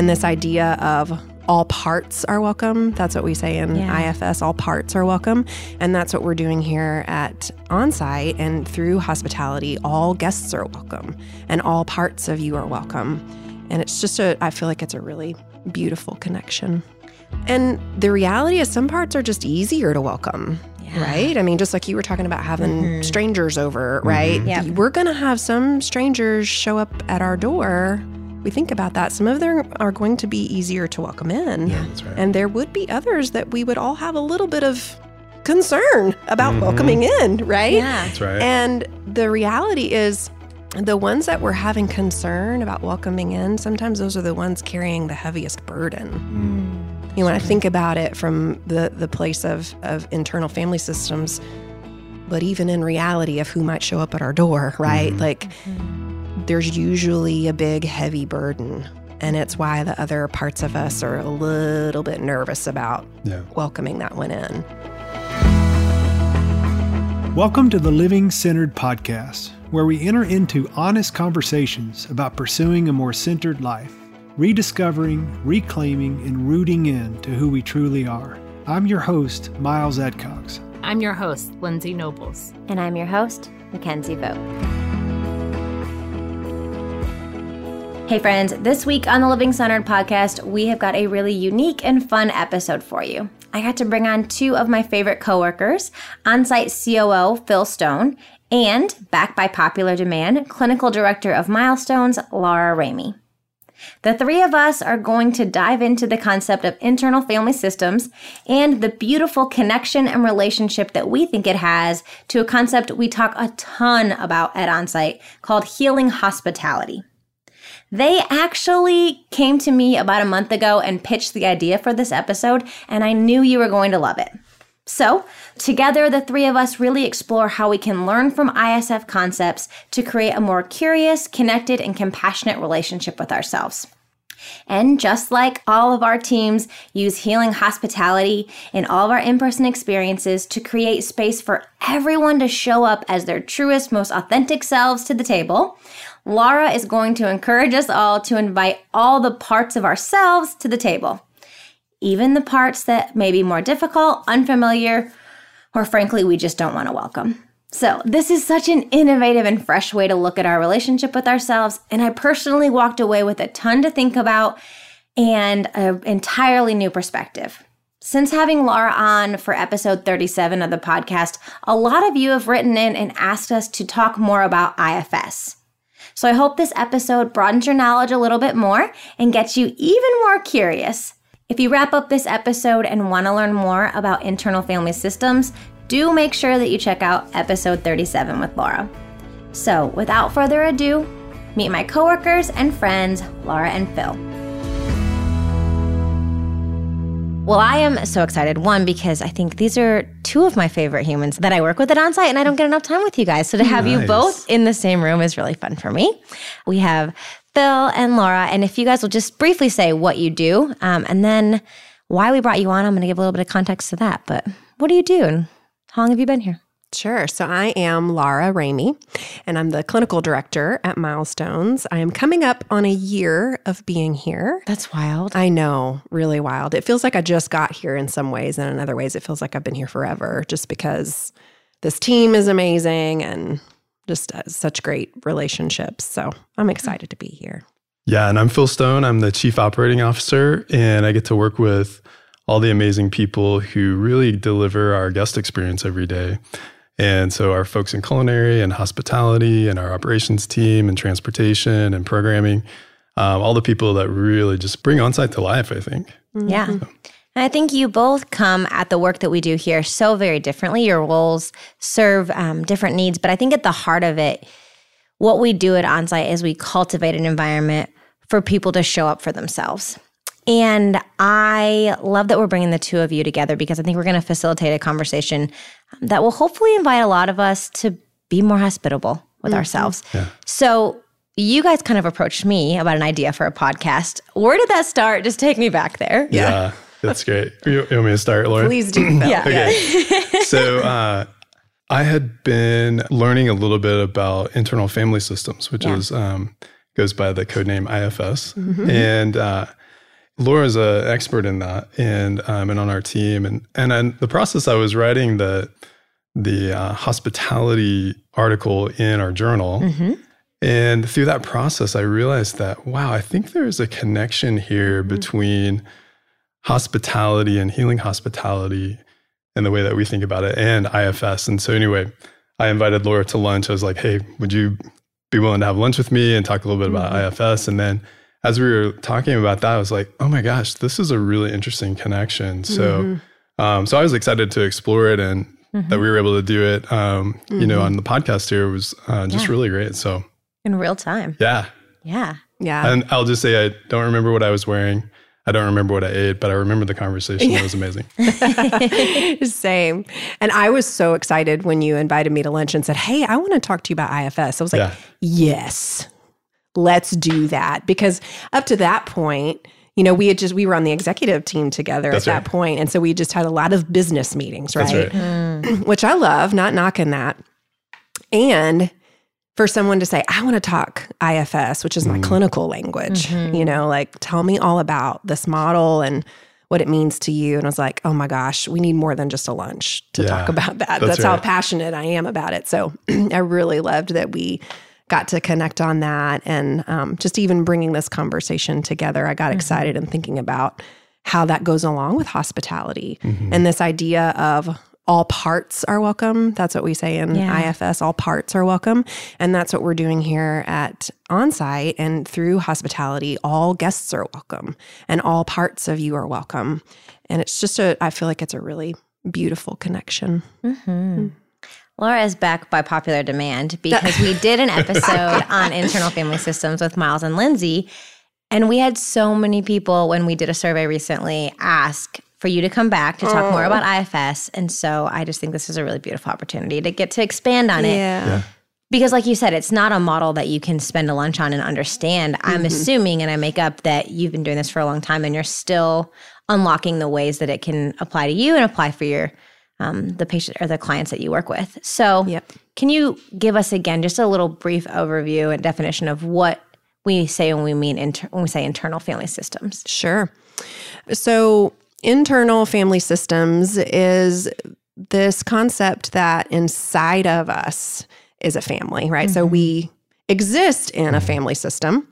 And this idea of all parts are welcome. That's what we say in Yeah. IFS, all parts are welcome. And that's what we're doing here at Onsite. And through hospitality, all guests are welcome and all parts of you are welcome. And it's just a, I feel like it's a really beautiful connection. And the reality is, some parts are just easier to welcome, right? I mean, just like you were talking about having mm-hmm. strangers over, right? Mm-hmm. Yep. We're going to have some strangers show up at our door. We think about that. Some of them are going to be easier to welcome in. That's right. And there would be others that we would all have a little bit of concern about mm-hmm. welcoming in, right? Yeah. That's right. And the reality is, the ones that we're having concern about welcoming in, sometimes those are the ones carrying the heaviest burden. Mm. You know, when I think about it from the, the place of, of internal family systems, but even in reality of who might show up at our door, right? Mm-hmm. Like, mm-hmm. There's usually a big, heavy burden. And it's why the other parts of us are a little bit nervous about yeah. welcoming that one in. Welcome to the Living Centered Podcast, where we enter into honest conversations about pursuing a more centered life, rediscovering, reclaiming, and rooting in to who we truly are. I'm your host, Miles Adcox. I'm your host, Lindsay Nobles. And I'm your host, Mickenzie Vogt. Hey, friends, this week on the Living Centered podcast, we have got a really unique and fun episode for you. I got to bring on two of my favorite coworkers, Onsite COO Phil Stone, and, back by popular demand, clinical director of Milestones, Laura Ramey. The three of us are going to dive into the concept of internal family systems and the beautiful connection and relationship that we think it has to a concept we talk a ton about at Onsite called healing hospitality. They actually came to me about a month ago and pitched the idea for this episode, and I knew you were going to love it. So, together, the three of us really explore how we can learn from IFS concepts to create a more curious, connected, and compassionate relationship with ourselves. And just like all of our teams use healing hospitality in all of our in person experiences to create space for everyone to show up as their truest, most authentic selves to the table, Laura is going to encourage us all to invite all the parts of ourselves to the table, even the parts that may be more difficult, unfamiliar, or frankly, we just don't want to welcome. So, this is such an innovative and fresh way to look at our relationship with ourselves. And I personally walked away with a ton to think about and an entirely new perspective. Since having Laura on for episode 37 of the podcast, a lot of you have written in and asked us to talk more about IFS. So I hope this episode broadens your knowledge a little bit more and gets you even more curious. If you wrap up this episode and want to learn more about internal family systems, do make sure that you check out episode 37 with Laura. So, without further ado, meet my coworkers and friends, Laura and Phil. Well, I am so excited. One, because I think these are two of my favorite humans that I work with at Onsite, and I don't get enough time with you guys. So to have you both in the same room is really fun for me. We have Phil and Laura, and if you guys will just briefly say what you do, um, and then why we brought you on, I'm going to give a little bit of context to that. But what do you do, and how long have you been here? Sure. So I am Laura Ramey, and I'm the clinical director at Milestones. I am coming up on a year of being here. That's wild. I know, really wild. It feels like I just got here in some ways, and in other ways, it feels like I've been here forever just because this team is amazing and just uh, such great relationships. So I'm excited to be here. Yeah, and I'm Phil Stone. I'm the Chief Operating Officer, and I get to work with all the amazing people who really deliver our guest experience every day. And so, our folks in culinary and hospitality, and our operations team, and transportation and programming, um, all the people that really just bring onsite to life, I think. Yeah. And I think you both come at the work that we do here so very differently. Your roles serve um, different needs, but I think at the heart of it, what we do at Onsite is we cultivate an environment for people to show up for themselves. And I love that we're bringing the two of you together because I think we're going to facilitate a conversation that will hopefully invite a lot of us to be more hospitable with ourselves. So, you guys kind of approached me about an idea for a podcast. Where did that start? Just take me back there. Yeah, that's great. You, you want me to start, Laura? Please do, Yeah. Okay. so uh, I had been learning a little bit about internal family systems, which Yeah. is um, goes by the code name IFS, and uh, Laura's an expert in that, and um, and on our team, and and in the process, I was writing the the uh, hospitality article in our journal, Mm-hmm. and through that process, I realized that wow, I think there's a connection here between hospitality and healing hospitality, and the way that we think about it, and IFS. And so, anyway, I invited Laura to lunch. I was like, hey, would you be willing to have lunch with me and talk a little bit about IFS? And then as we were talking about that, I was like, oh my gosh, this is a really interesting connection. So, um, so I was excited to explore it and that we were able to do it, um, you know, on the podcast here was uh, just Yeah. really great. So, In real time. yeah. Yeah. Yeah. And I'll just say, I don't remember what I was wearing. I don't remember what I ate, but I remember the conversation. It was amazing. Same. And I was so excited when you invited me to lunch and said, Hey, I want to talk to you about IFS. I was like, Yeah. Yes, let's do that. Because up to that point, you know, we had just, we were on the executive team together That's at right. that point, And so we just had a lot of business meetings, That's right? right. Which I love, not knocking that. And for someone to say, I want to talk IFS, which is my mm. clinical language, mm-hmm. you know, like tell me all about this model and what it means to you. And I was like, oh my gosh, we need more than just a lunch to talk about that. that's That's, how passionate I am about it. So I really loved that we got to connect on that. And um, just even bringing this conversation together, I got mm-hmm. excited and thinking about how that goes along with hospitality mm-hmm. and this idea of all parts are welcome. That's what we say in Yeah. IFS. All parts are welcome. And that's what we're doing here at Onsite. And through hospitality, all guests are welcome and all parts of you are welcome. And it's just a, I feel like it's a really beautiful connection. Mm-hmm. Mm. Laura is back by popular demand because we did an episode on internal family systems with Miles and Lindsay. And we had so many people when we did a survey recently ask for you to come back to talk more about IFS. And so I just think this is a really beautiful opportunity to get to expand on it. Yeah. Because, like you said, it's not a model that you can spend a lunch on and understand. Mm-hmm. I'm assuming, and I make up that you've been doing this for a long time and you're still unlocking the ways that it can apply to you and apply for your um, the patient or the clients that you work with. So, Yep. can you give us again just a little brief overview and definition of what we say when we mean inter- when we say internal family systems? Sure. So, internal family systems is this concept that inside of us is a family, right? So, we exist in a family system,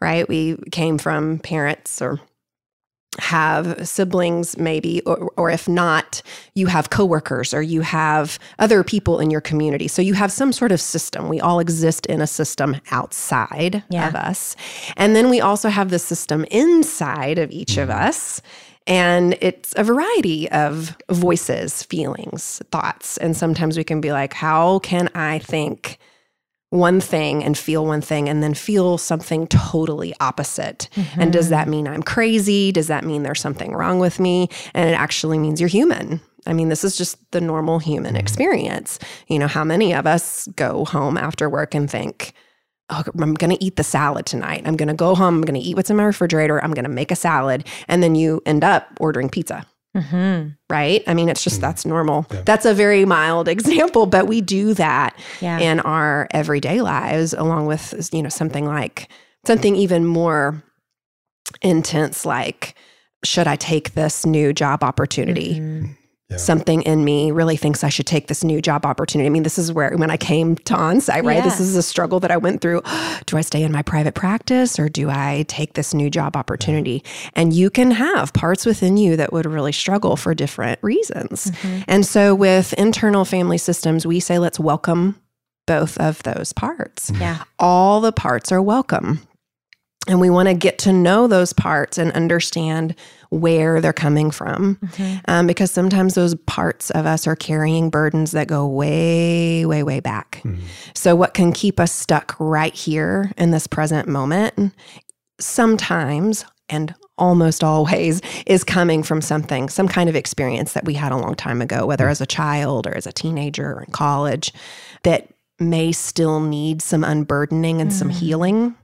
right? We came from parents or have siblings maybe or, or if not you have coworkers or you have other people in your community. So you have some sort of system. We all exist in a system outside Yeah. of us. And then we also have the system inside of each of mm-hmm. us. And it's a variety of voices feelings thoughts. And sometimes we can be like how can i think one thing and feel one thing and then feel something totally opposite. And does that mean I'm crazy? Does that mean there's something wrong with me? And it actually means you're human. I mean, this is just the normal human mm-hmm. experience. You know, how many of us go home after work and think, Oh, I'm going to eat the salad tonight. I'm going to go home. I'm going to eat what's in my refrigerator. I'm going to make a salad. And then you end up ordering pizza Mm-hmm. right? I mean, it's just that's normal. That's a very mild example, but we do that Yeah. in our everyday lives, along with you know something like something even more intense, like should I take this new job opportunity? Mhm. Yeah. Something in me really thinks I should take this new job opportunity. I mean, this is where when I came to onsite, right? This is a struggle that I went through. do I stay in my private practice or do I take this new job opportunity? And you can have parts within you that would really struggle for different reasons. Mm-hmm. And so with internal family systems, we say let's welcome both of those parts. Mm-hmm. Yeah. All the parts are welcome. And we want to get to know those parts and understand where they're coming from. Mm-hmm. Um, because sometimes those parts of us are carrying burdens that go way, way, way back. Mm-hmm. So, what can keep us stuck right here in this present moment sometimes and almost always is coming from something, some kind of experience that we had a long time ago, whether mm-hmm. as a child or as a teenager or in college, that may still need some unburdening and some healing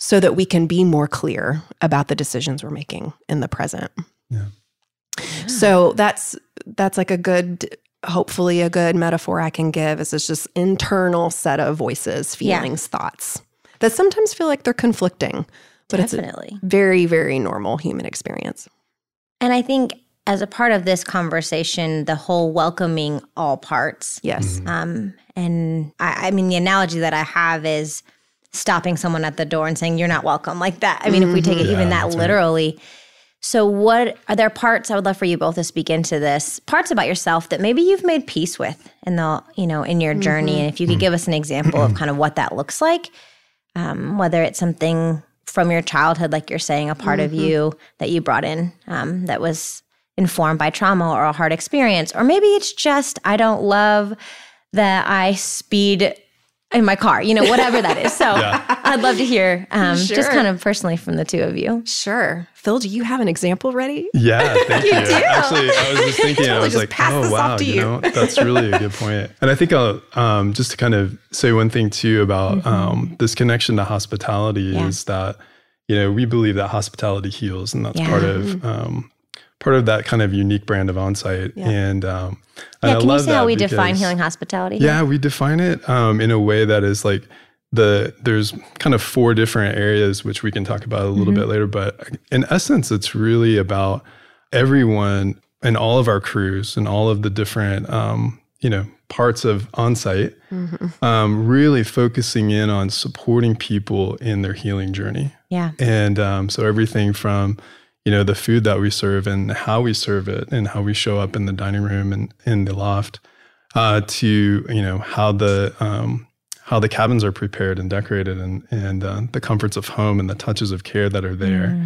so that we can be more clear about the decisions we're making in the present. Yeah. So that's that's like a good hopefully a good metaphor I can give is it's just internal set of voices, Yeah. feelings, thoughts that sometimes feel like they're conflicting. But it's a Definitely. very, very normal human experience. And I think as a part of this conversation, the whole welcoming all parts. Yes. Um, and I, I mean, the analogy that I have is stopping someone at the door and saying, You're not welcome, like that. I mean, if we take it Yeah, even that that's right. literally. So, what are there parts I would love for you both to speak into this? Parts about yourself that maybe you've made peace with in the, you know, in your journey. And if you could give us an example of kind of what that looks like, um, whether it's something from your childhood, like you're saying, a part of you that you brought in um, that was informed by trauma or a hard experience, or maybe it's just I don't love that I speed in my car, you know, whatever that is. So I'd love to hear um, just kind of personally from the two of you. Sure. Phil, do you have an example ready? Yeah, thank you. do. Actually, I was just thinking, I was like, oh wow, you you. know, that's really a good point. And I think I'll um, just to kind of say one thing too about um, this connection to hospitality Mm-hmm. Yeah. is that you know we believe that hospitality heals, and that's Yeah. part of um, part of that kind of unique brand of onsite. Yeah. And um, and Yeah, I can you love say how we define healing hospitality? yeah, we define it um, in a way that is like the there's kind of four different areas which we can talk about a little bit later. But in essence, it's really about everyone and all of our crews and all of the different um, you know parts of onsite um, really focusing in on supporting people in their healing journey. Yeah. And um, so everything from, you know, the food that we serve and how we serve it and how we show up in the dining room and in the loft, uh, to you know how the um, how the cabins are prepared and decorated and and uh, the comforts of home and the touches of care that are there.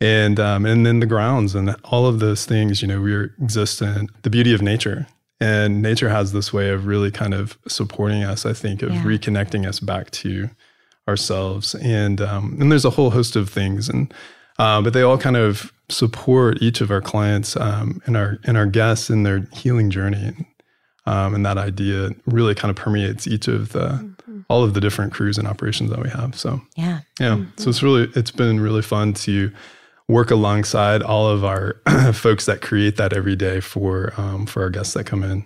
And um, and then the grounds and all of those things, you know, we exist in the beauty of nature, and nature has this way of really kind of supporting us. I think of Yeah. reconnecting us back to ourselves, and um, and there's a whole host of things, and uh, but they all kind of support each of our clients um, and our and our guests in their healing journey. Um, and that idea really kind of permeates each of the all of the different crews and operations that we have. So Yeah. yeah, so it's really it's been really fun to work alongside all of our folks that create that every day for um, for our guests that come in.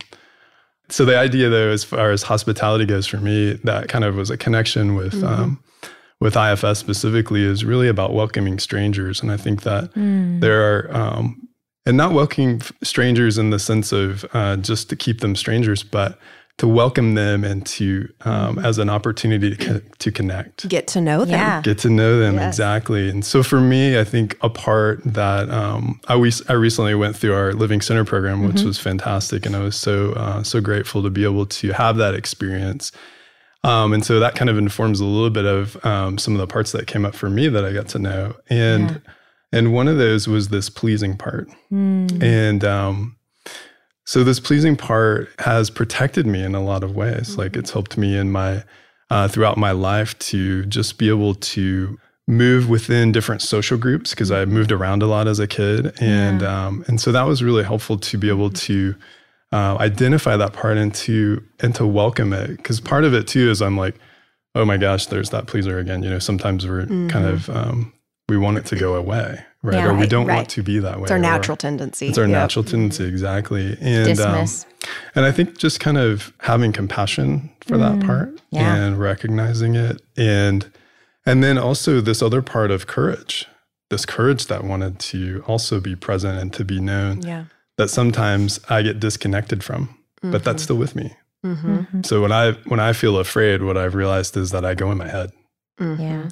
So the idea, though, as far as hospitality goes, for me, that kind of was a connection with um, with IFS specifically, is really about welcoming strangers, and I think that there are. Um, and not welcoming strangers in the sense of uh, just to keep them strangers, but to welcome them and to um, as an opportunity to, co- to connect Get to know them. Yeah. get to know them Yes. exactly. And so for me, I think a part that um, I we, I recently went through our Living Centered program, which was fantastic, and I was so uh, so grateful to be able to have that experience. Um, and so that kind of informs a little bit of um, some of the parts that came up for me that I got to know. And and one of those was this pleasing part. And um, so this pleasing part has protected me in a lot of ways. Like it's helped me in my uh, throughout my life to just be able to move within different social groups because I moved around a lot as a kid, and um, and so that was really helpful to be able to uh, identify that part and to and to welcome it because part of it too is I'm like, oh my gosh, there's that pleaser again. You know, sometimes we're kind of um, we want it to go away, right? Yeah, or we don't right. want to be that way. It's our natural tendency. it's our Yep. natural tendency, exactly. And um, and I think just kind of having compassion for that part Mm, yeah. and recognizing it, and and then also this other part of courage, this courage that wanted to also be present and to be known. Yeah. That sometimes I get disconnected from, but that's still with me. Mm-hmm. So when I when I feel afraid, what I've realized is that I go in my head, Mm-hmm. Yeah.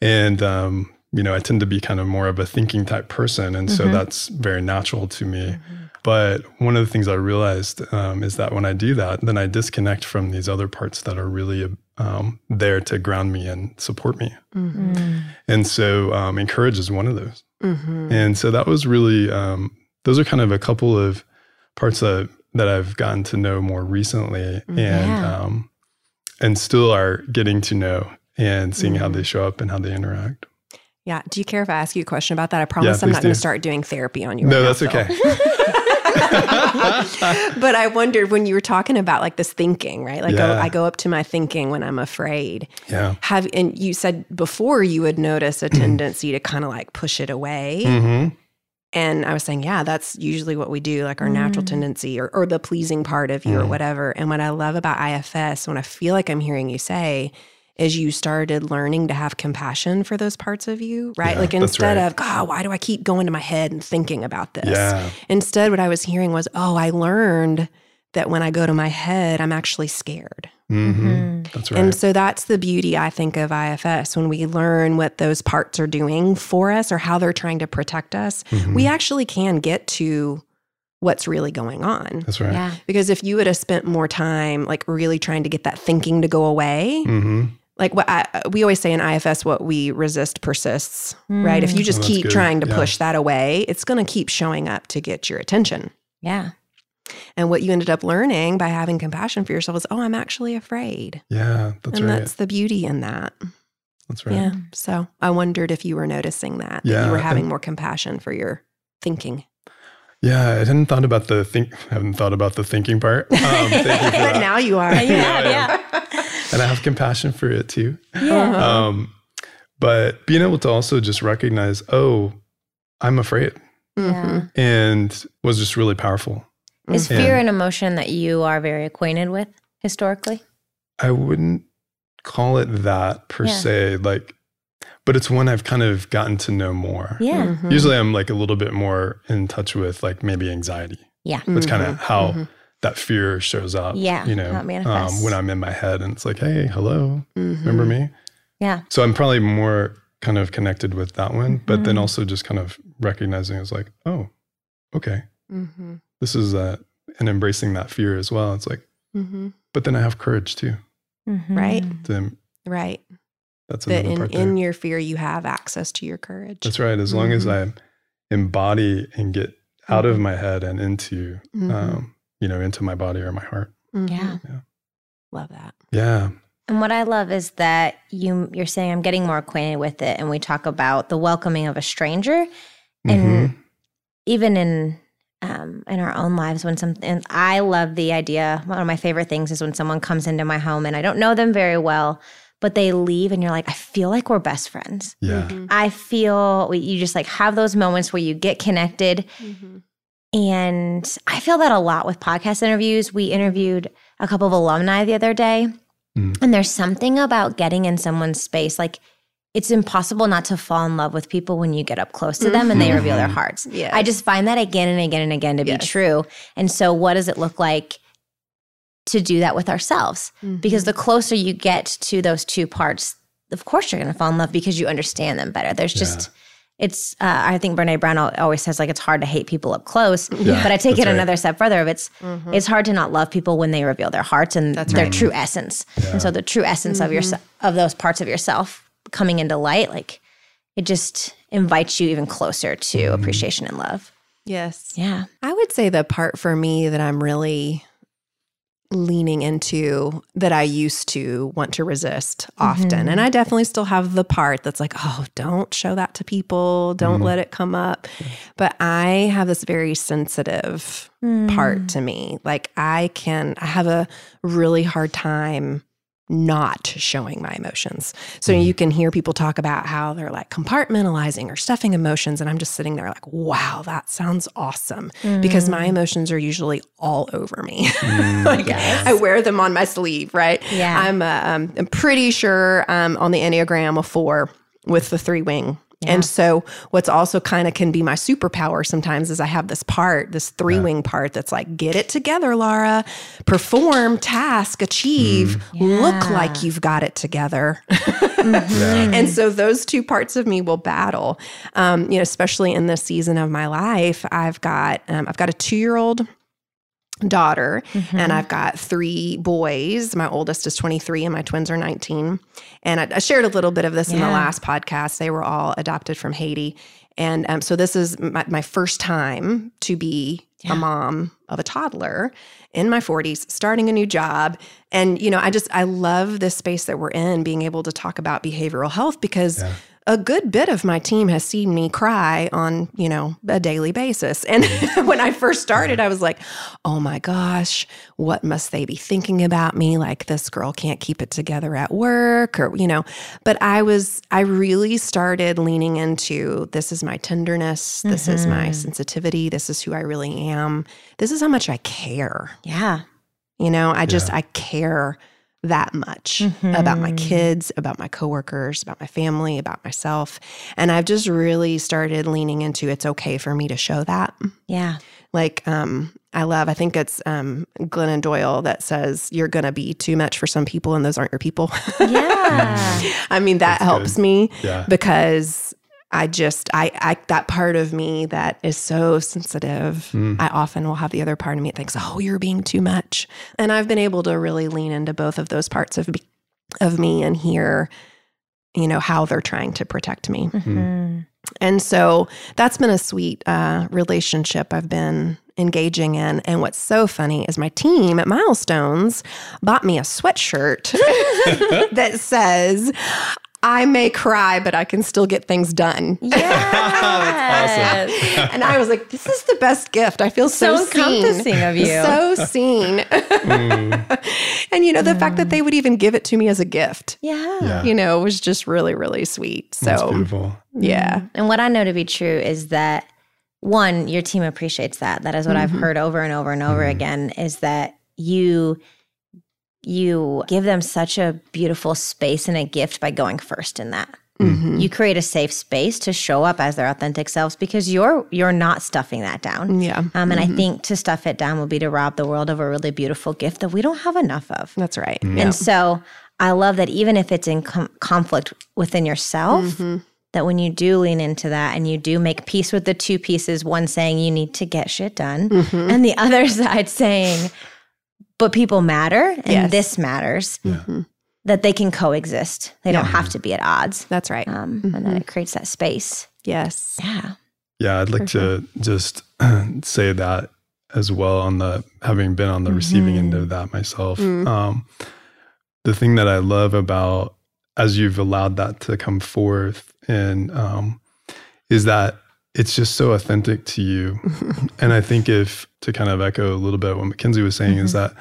and um, you know I tend to be kind of more of a thinking type person, and so that's very natural to me. But one of the things I realized um, is that when I do that, then I disconnect from these other parts that are really um, there to ground me and support me. Mm. And so, um, encourage is one of those. Mm-hmm. And so that was really um, those are kind of a couple of parts that that I've gotten to know more recently, and Yeah. um, and still are getting to know and seeing how they show up and how they interact. Yeah. Do you care if I ask you a question about that? I promise I'm not going to start doing therapy on you. No, right that's now, okay. but I wondered when you were talking about like this thinking, right? Like Yeah. oh, I go up to my thinking when I'm afraid. yeah. Have and you said before you would notice a tendency to kind of like push it away. hmm And I was saying, yeah, that's usually what we do, like our natural tendency or, or the pleasing part of you or Mm. whatever. And what I love about IFS, when I feel like I'm hearing you say, is you started learning to have compassion for those parts of you, right? Yeah, like instead right. of, God, why do I keep going to my head and thinking about this? Yeah. Instead, what I was hearing was, oh, I learned that when I go to my head, I'm actually scared. hmm That's right. And so that's the beauty, I think, of IFS. When we learn what those parts are doing for us or how they're trying to protect us, Mhm. we actually can get to what's really going on. That's right. Yeah. Because if you would have spent more time, like really trying to get that thinking to go away, hmm like what I, we always say in IFS, what we resist persists, right? If you just Oh, keep good. trying to Yeah. push that away, it's going to keep showing up to get your attention. Yeah. And what you ended up learning by having compassion for yourself is, oh, I'm actually afraid. Yeah. That's and right. that's the beauty in that. that's right. Yeah. So I wondered if you were noticing that, that you were and- having more compassion for your thinking. Yeah, I hadn't thought about the think. Haven't thought about the thinking part. Um, thank you for but now you are. Yeah, yeah. and I have compassion for it too. Yeah. Um, but being able to also just recognize, oh, I'm afraid, Mhm. and was just really powerful. Is Yeah. fear an emotion that you are very acquainted with historically? I wouldn't call it that per Yeah. se, like, but it's one I've kind of gotten to know more. Yeah. Mhm. Usually, I'm like a little bit more in touch with like maybe anxiety. Yeah. That's kind of how Mhm. that fear shows up. Yeah, you know, how it manifests. um, when I'm in my head and it's like, hey, hello, Mhm. remember me? Yeah. So I'm probably more kind of connected with that one, but then Mhm. also just kind of recognizing it's like, oh, okay, Mhm. This is that, and embracing that fear as well. It's like, Mhm. but then I have courage too. Mhm. Right. To, Right. that's That another in, part there. in your fear, you have access to your courage. That's right. As long as Mhm. I embody and get out of Mhm. my head and into, Mhm. um, you know, into my body or my heart. Mhm. Yeah. Love that. Yeah. And what I love is that you you're saying I'm getting more acquainted with it and we talk about the welcoming of a stranger and Mhm. even in um, in our own lives when some and I love the idea one of my favorite things is when someone comes into my home and I don't know them very well but they leave and you're like I feel like we're best friends. yeah. Mhm. I feel you just like have those moments where you get connected Mhm. And I feel that a lot with podcast interviews. We interviewed a couple of alumni the other day, Mm. and there's something about getting in someone's space. Like, it's impossible not to fall in love with people when you get up close to them and they reveal their hearts. Yes. I just find that again and again and again to be Yes. true. And so, what does it look like to do that with ourselves? Because the closer you get to those two parts, of course, you're going to fall in love because you understand them better. There's just, it's, uh, I think Brene Brown always says, like, it's hard to hate people up close. Yeah, but I take it right. another step further of it's, Mhm. it's hard to not love people when they reveal their hearts and That's their right. true essence. Yeah. And so the true essence of your of those parts of yourself coming into light, like it just invites you even closer to Mm-hmm. appreciation and love. Yes. Yeah. I would say the part for me that I'm really leaning into that I used to want to resist often. Mhm. And I definitely still have the part that's like, oh, don't show that to people, don't Mhm. let it come up. But I have this very sensitive part to me. Like I can I have a really hard time not showing my emotions. So Mhm. you can hear people talk about how they're like compartmentalizing or stuffing emotions and I'm just sitting there like, "Wow, that sounds awesome." Because my emotions are usually all over me. Mm, like yeah. I wear them on my sleeve, right? Yeah. I'm uh, um, I'm pretty sure I'm on the Enneagram of 4 with the 3 wing. And so, what's also kind of can be my superpower sometimes is I have this part, this three wing part that's like, get it together, Laura, perform, task, achieve, look Yeah. like you've got it together. Yeah. and so, those two parts of me will battle. Um, you know, especially in this season of my life, I've got um, I've got a two year old daughter and I've got three boys. My oldest is 23 and my twins are 19. And I, I shared a little bit of this in the last podcast. They were all adopted from Haiti. And um, so this is my, my first time to be Yeah. a mom of a toddler in my 40s, starting a new job. And, you know, I just, I love this space that we're in, being able to talk about behavioral health because Yeah. A good bit of my team has seen me cry on, you know, a daily basis. And when I first started, I was like, oh my gosh, what must they be thinking about me? Like, this girl can't keep it together at work, or, you know. But I was, I really started leaning into this is my tenderness, this is my mm-hmm. sensitivity, this is who I really am, this is how much I care. Yeah. You know, I just, Yeah. I care that much about my kids, about my coworkers, about my family, about myself. And I've just really started leaning into it's okay for me to show that. Yeah. Like, um, I love, I think it's um, Glennon Doyle that says, You're going to be too much for some people, and those aren't your people. Yeah. I mean, that That's helps good. me Yeah. because I just, I, I, that part of me that is so sensitive, Mm. I often will have the other part of me that thinks, Oh, you're being too much. And I've been able to really lean into both of those parts of me, of me and hear, you know, how they're trying to protect me. Mhm. And so that's been a sweet uh, relationship I've been engaging in. And what's so funny is my team at Milestones bought me a sweatshirt that says, I may cry, but I can still get things done. Yes. and I was like, this is the best gift. I feel so, So seen. encompassing of you. So seen. Mm. and, you know, the fact that mm. they would even give it to me as a gift, Yeah. Yeah. you know, was just really, really sweet. That's So, beautiful. yeah. Mm. And what I know to be true is that one, your team appreciates that. That is what I've mm-hmm. heard over and over and over Mhm. again is that you you give them such a beautiful space and a gift by going first in that. Mhm. You create a safe space to show up as their authentic selves because you're you're not stuffing that down. Yeah. Um, and I think to stuff it down would be to rob the world of a really beautiful gift that we don't have enough of. That's right. And so I love that even if it's in com- conflict within yourself, Mm-hmm. that when you do lean into that and you do make peace with the two pieces, one saying you need to get shit done, Mm-hmm. and the other side saying, but people matter and Yes. this matters, Yeah. that they can coexist. They don't have to be at odds. That's right. Um, Mm-hmm. And then it creates that space. yes. Yeah. Yeah, I'd like to just say that as well on the having been on the receiving end of that myself. Mm. Um, the thing that I love about as you've allowed that to come forth and um, is that it's just so authentic to you. and I think if to kind of echo a little bit what Mickenzie was saying is that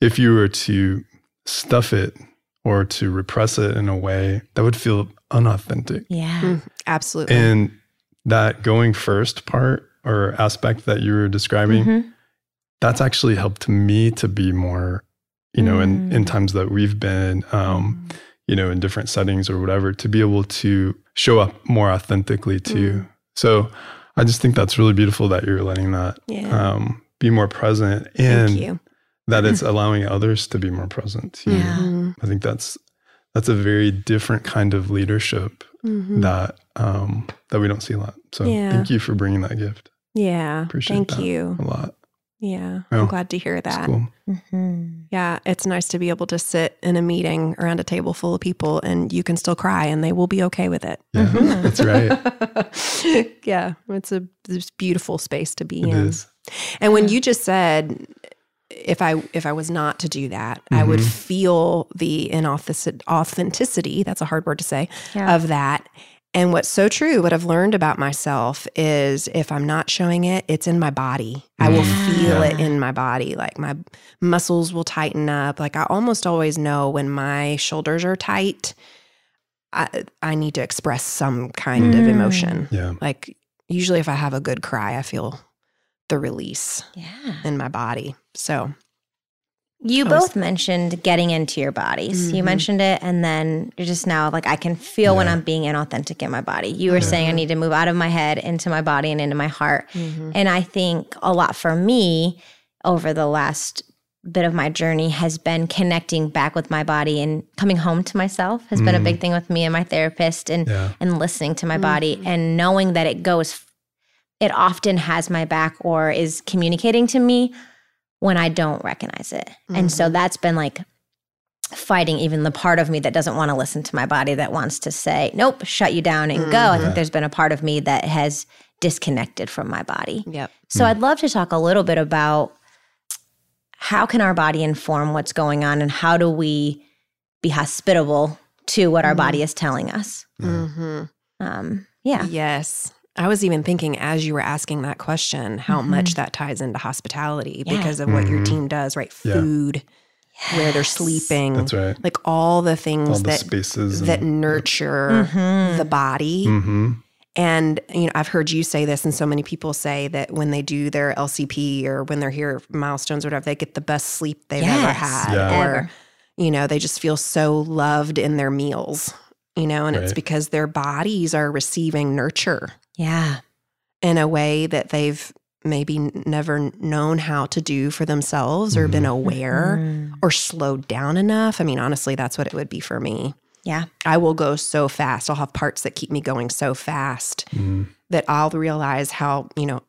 if you were to stuff it or to repress it in a way that would feel unauthentic. Yeah. Mm, absolutely. And that going first part or aspect that you were describing, Mhm. that's actually helped me to be more, you know, in, in Mm. times that we've been, um, you know, in different settings or whatever, to be able to show up more authentically too. So I just think that's really beautiful that you're letting that yeah. um, be more present and Thank you. that it's allowing others to be more present. Yeah. I think that's that's a very different kind of leadership Mhm. that um, that we don't see a lot. So Yeah. thank you for bringing that gift Yeah. appreciate Thank you. a lot. Yeah. Yeah. I'm glad to hear It's that. cool. Mhm. Yeah. It's nice to be able to sit in a meeting around a table full of people and you can still cry and they will be okay with it. Yeah, Mhm. that's right. yeah. It's a this beautiful space to be It in. is. And when you just said if I if I was not to do that, I would Mhm. feel the inauthenticity. authenticity, that's a hard word to say, Yeah. of that. And what's so true, what I've learned about myself is if I'm not showing it, it's in my body. I will Yeah. feel it in my body. Like my muscles will tighten up. Like I almost always know when my shoulders are tight, I, I need to express some kind of Mm. emotion. Yeah. Like usually if I have a good cry, I feel the release yeah. in my body. So You I was- both mentioned getting into your bodies. You Mhm. mentioned it, and then you're just now like, I can feel when I'm being inauthentic in my body. You were Yeah. saying I need to move out of my head into my body and into my heart. And I think a lot for me over the last bit of my journey has been connecting back with my body and coming home to myself has been a Mm. big thing with me and my therapist and Yeah. and listening to my body and knowing that it goes it often has my back or is communicating to me when I don't recognize it. And so that's been like fighting even the part of me that doesn't want to listen to my body that wants to say, nope, shut you down and go. I Yeah. think there's been a part of me that has disconnected from my body. Yep. So I'd love to talk a little bit about how can our body inform what's going on and how do we be hospitable to what our body is telling us? Mm-hmm. Um, yeah. Yes. I was even thinking as you were asking that question, how much that ties into hospitality Yeah. because of what your Mhm. team does, right? Yeah. Food, where they're sleeping, That's right. like all the things All the that spaces. that nurture Mhm. the body. hmm And you know, I've heard you say this, and so many people say that when they do their LCP or when they're here milestones or whatever, they get the best sleep they've ever had. Yeah. Or Ever. you know, they just feel so loved in their meals, you know, and it's because their bodies are receiving nurture Yeah. in a way that they've maybe never known how to do for themselves or been Mhm. aware Mm. or slowed down enough. I mean, honestly, that's what it would be for me. Yeah. I will go so fast. I'll have parts that keep me going so fast Mm, that I'll realize how, you know,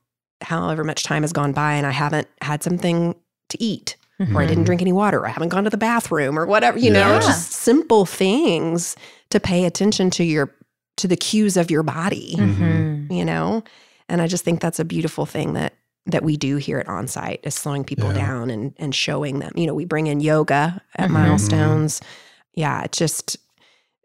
however much time has gone by and I haven't had something to eat or I didn't drink any water or I haven't gone to the bathroom or whatever, you know, just simple things to pay attention to your to the cues of your body, Mhm. you know? And I just think that's a beautiful thing that that we do here at Onsite is slowing people Yeah. down and and showing them. You know, we bring in yoga at Mhm. milestones. Yeah, it just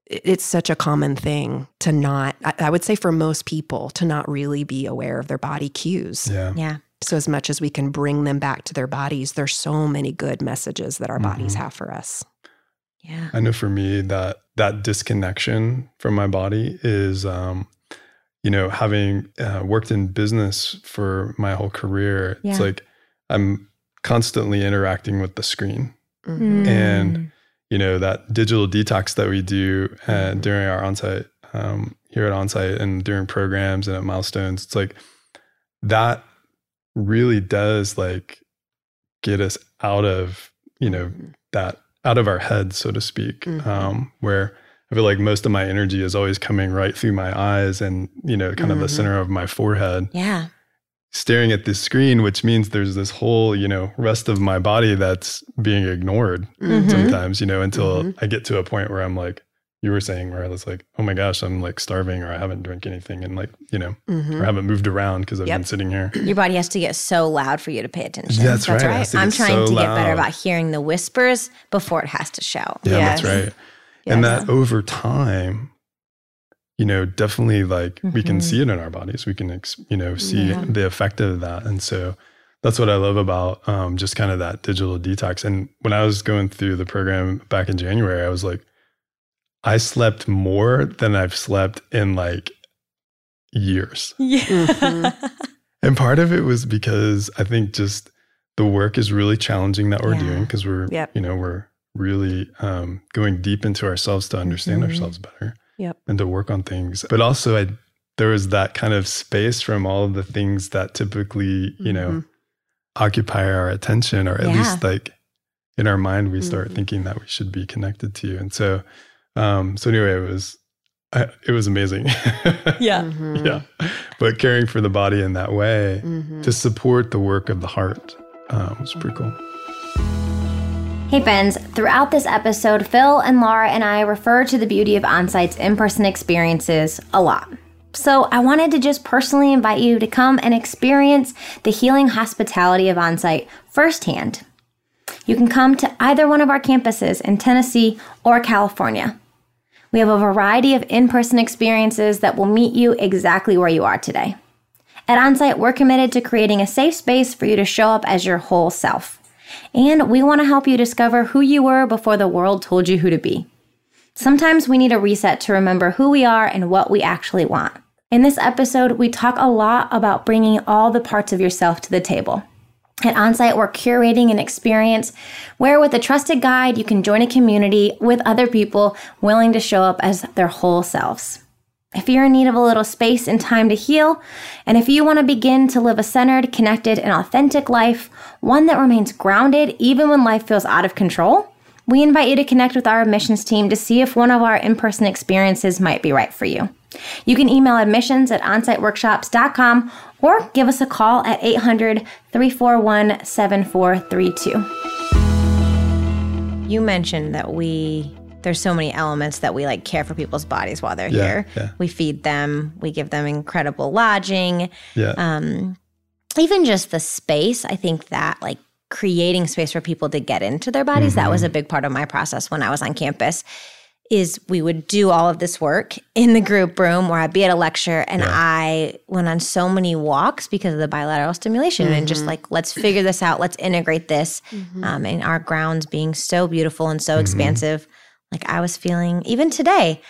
it's such a common thing to not I, I would say for most people to not really be aware of their body cues. yeah. Yeah. So as much as we can bring them back to their bodies, there's so many good messages that our bodies Mhm. have for us. Yeah. I know for me that that disconnection from my body is, um, you know, having uh, worked in business for my whole career, Yeah. it's like I'm constantly interacting with the screen. Mhm. And- You know, that digital detox that we do uh, Mhm. during our onsite um, here at onsite and during programs and at milestones, it's like that really does like get us out of, you know, Mhm. that out of our heads, so to speak, Mhm. um, where I feel like most of my energy is always coming right through my eyes and, you know, kind of the Mhm. center of my forehead, Yeah. staring at this screen, which means there's this whole, you know, rest of my body that's being ignored Mhm. sometimes, you know, until Mhm. I get to a point where I'm like, you were saying, where I was like, oh my gosh, I'm like starving or I haven't drank anything and like, you know, Mhm. or haven't moved around because I've Yep. been sitting here. Your body has to get so loud for you to pay attention. That's right. Right. I'm trying so to get better about hearing the whispers before it has to shout. Yeah, that's Yes. right. And that over time, you know, definitely like we can Mhm. see it in our bodies. We can, ex- you know, see Yeah. the effect of that. And so that's what I love about um, just kind of that digital detox. And when I was going through the program back in January, I was like, I slept more than I've slept in like years. Yeah. Mhm. And part of it was because I think just the work is really challenging that we're Yeah. doing because we're, Yep. you know, we're really um, going deep into ourselves to understand Mhm. ourselves better Yep. and to work on things. But also, I there was that kind of space from all of the things that typically, you know, Mhm. occupy our attention, or at Yeah. least like in our mind, we start Mhm. thinking that we should be connected to. You. And so, um, so anyway, it was, I, it was amazing. Yeah. Mhm. yeah. But caring for the body in that way Mhm. to support the work of the heart um, was pretty cool. Hey, friends, throughout this episode, Phil and Laura and I refer to the beauty of Onsite's in person experiences a lot. So, I wanted to just personally invite you to come and experience the healing hospitality of Onsite firsthand. You can come to either one of our campuses in Tennessee or California. We have a variety of in person experiences that will meet you exactly where you are today. At Onsite, we're committed to creating a safe space for you to show up as your whole self. And we want to help you discover who you were before the world told you who to be. Sometimes we need a reset to remember who we are and what we actually want. In this episode, we talk a lot about bringing all the parts of yourself to the table. At Onsite, we're curating an experience where, with a trusted guide, you can join a community with other people willing to show up as their whole selves. If you're in need of a little space and time to heal, and if you want to begin to live a centered, connected, and authentic life, one that remains grounded even when life feels out of control, we invite you to connect with our admissions team to see if one of our in person experiences might be right for you. You can email admissions at onsiteworkshops.com or give us a call at 800 341 7432. You mentioned that we there's so many elements that we like care for people's bodies while they're Yeah, here. yeah. We feed them, we give them incredible lodging, Yeah. um, even just the space. I think that like creating space for people to get into their bodies that was a big part of my process when I was on campus. Is we would do all of this work in the group room, or I'd be at a lecture, and Yeah. I went on so many walks because of the bilateral stimulation, and just like let's figure this out, let's integrate this, um, and our grounds being so beautiful and so expansive. Like I was feeling even today,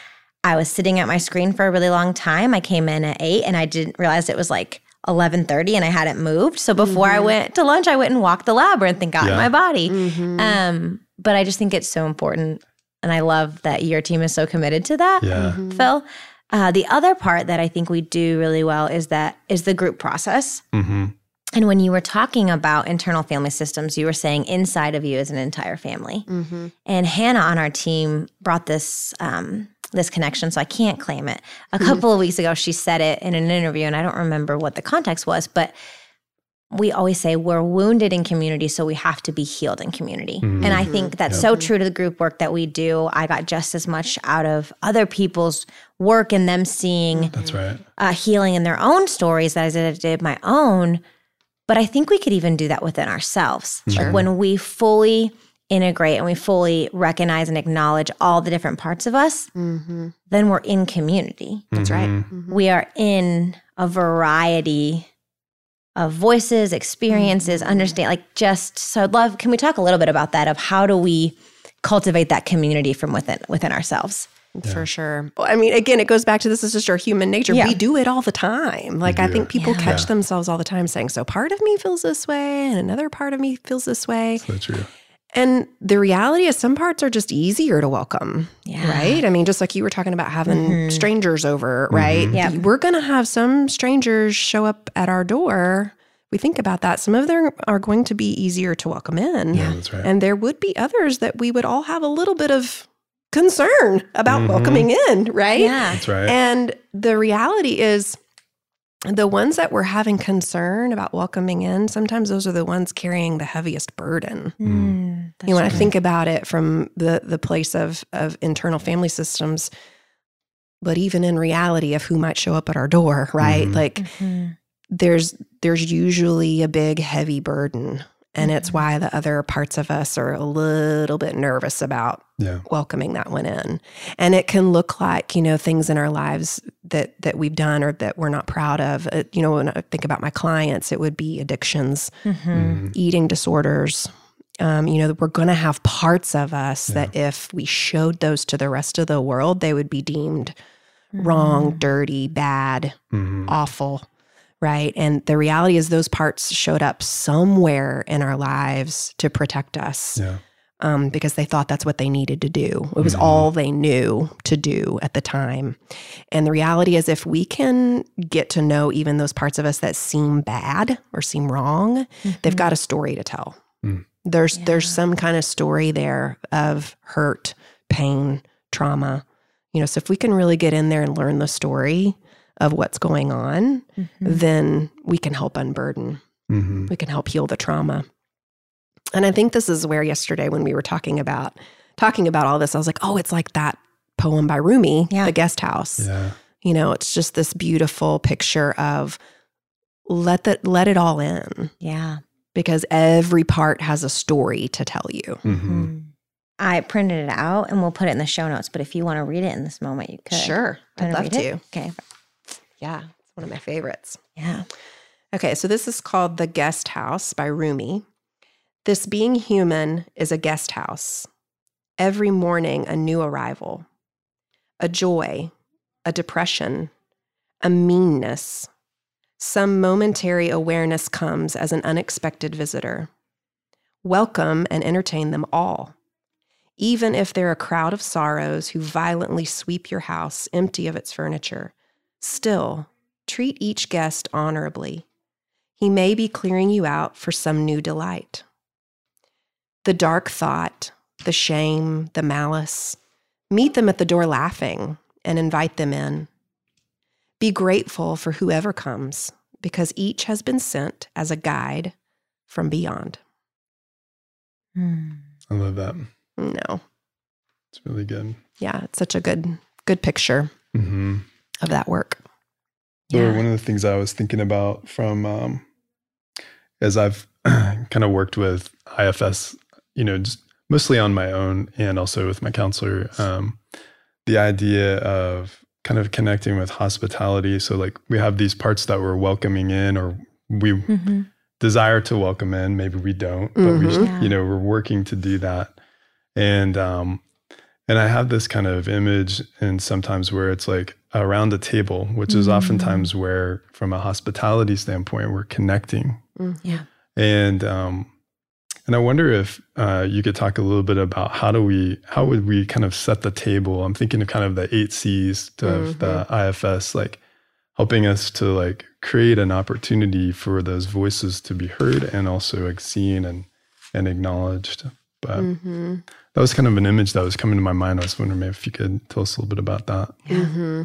I was sitting at my screen for a really long time. I came in at eight and I didn't realize it was like eleven thirty and I hadn't moved. So before I went to lunch, I went and walked the labyrinth and got in my body. Mhm. Um, but I just think it's so important. And I love that your team is so committed to that, Yeah. Mm-hmm. Phil. Uh, the other part that I think we do really well is that is the group process. hmm And when you were talking about internal family systems, you were saying inside of you is an entire family. Mm-hmm. And Hannah on our team brought this um, this connection, so I can't claim it. A couple of weeks ago, she said it in an interview, and I don't remember what the context was, but we always say we're wounded in community, so we have to be healed in community. And I think that's so true to the group work that we do. I got just as much out of other people's work and them seeing That's right. uh, healing in their own stories as I did my own. But I think we could even do that within ourselves. Like when we fully integrate and we fully recognize and acknowledge all the different parts of us, Mm-hmm. then we're in community. That's right. Mhm. We are in a variety of voices, experiences, mm-hmm. understand like just so I'd love can we talk a little bit about that of how do we cultivate that community from within within ourselves? For sure. Well, I mean, again, it goes back to this is just our human nature. Yeah. We do it all the time. Like, I think people Yeah. catch Yeah. themselves all the time saying, So part of me feels this way, and another part of me feels this way. So true. And the reality is, some parts are just easier to welcome. Yeah. Right. I mean, just like you were talking about having Mhm. strangers over, right? Yeah, We're going to have some strangers show up at our door. We think about that. Some of them are going to be easier to welcome in. Yeah, that's right. And there would be others that we would all have a little bit of concern about Mhm. welcoming in, right? Yeah. that's right. And the reality is, the ones that we're having concern about welcoming in, sometimes those are the ones carrying the heaviest burden. Mm, you know, when I think about it from the the place of of internal family systems, but even in reality of who might show up at our door, right? Mhm. Like Mhm. there's there's usually a big heavy burden. And it's Mhm. why the other parts of us are a little bit nervous about yeah. welcoming that one in. And it can look like, you know, things in our lives that that we've done or that we're not proud of. Uh, you know, when I think about my clients, it would be addictions, Mhm. Mhm. eating disorders. Um, you know, we're going to have parts of us Yeah. that if we showed those to the rest of the world, they would be deemed wrong, dirty, bad, awful, right? And the reality is, those parts showed up somewhere in our lives to protect us Yeah. um, because they thought that's what they needed to do. It was Mhm. all they knew to do at the time. And the reality is, if we can get to know even those parts of us that seem bad or seem wrong, they've got a story to tell. Mm. There's there's some kind of story there of hurt, pain, trauma. You know, so if we can really get in there and learn the story of what's going on, Mhm. then we can help unburden Mhm. we can help heal the trauma. And I think this is where yesterday when we were talking about talking about all this, I was like, oh, it's like that poem by Rumi, Yeah. The Guest House. Yeah. You know, it's just this beautiful picture of let that let it all in Yeah. because every part has a story to tell you. Mhm. Mm. I printed it out and we'll put it in the show notes. But if you want to read it in this moment, you could. Sure. I'd love to. it? Okay. Yeah. It's one of my favorites. Yeah. Okay, so this is called The Guest House by Rumi. This being human is a guest house. Every morning, a new arrival, a joy, a depression, a meanness. Some momentary awareness comes as an unexpected visitor. Welcome and entertain them all. Even if they're a crowd of sorrows who violently sweep your house empty of its furniture, still treat each guest honorably. He may be clearing you out for some new delight. The dark thought, the shame, the malice, meet them at the door laughing and invite them in. Be grateful for whoever comes because each has been sent as a guide from beyond. Mm. I love that. No. It's really good. Yeah, it's such a good good picture hmm of that work. So Yeah. one of the things I was thinking about from um, as I've kind of worked with IFS, you know, just mostly on my own and also with my counselor, um, the idea of kind of connecting with hospitality. So like we have these parts that we're welcoming in or we Mhm. desire to welcome in, maybe we don't, but we, Mhm. Yeah. you know, we're working to do that. And um, and I have this kind of image, and sometimes where it's like around a table, which is Mm. oftentimes where, from a hospitality standpoint, we're connecting. Yeah. And um, and And I wonder if uh, you could talk a little bit about how do we, how would we kind of set the table? I'm thinking of kind of the eight C's of the IFS, like helping us to like create an opportunity for those voices to be heard and also like seen and and acknowledged. But Mm-hmm. That was kind of an image that was coming to my mind. I was wondering if you could tell us a little bit about that. hmm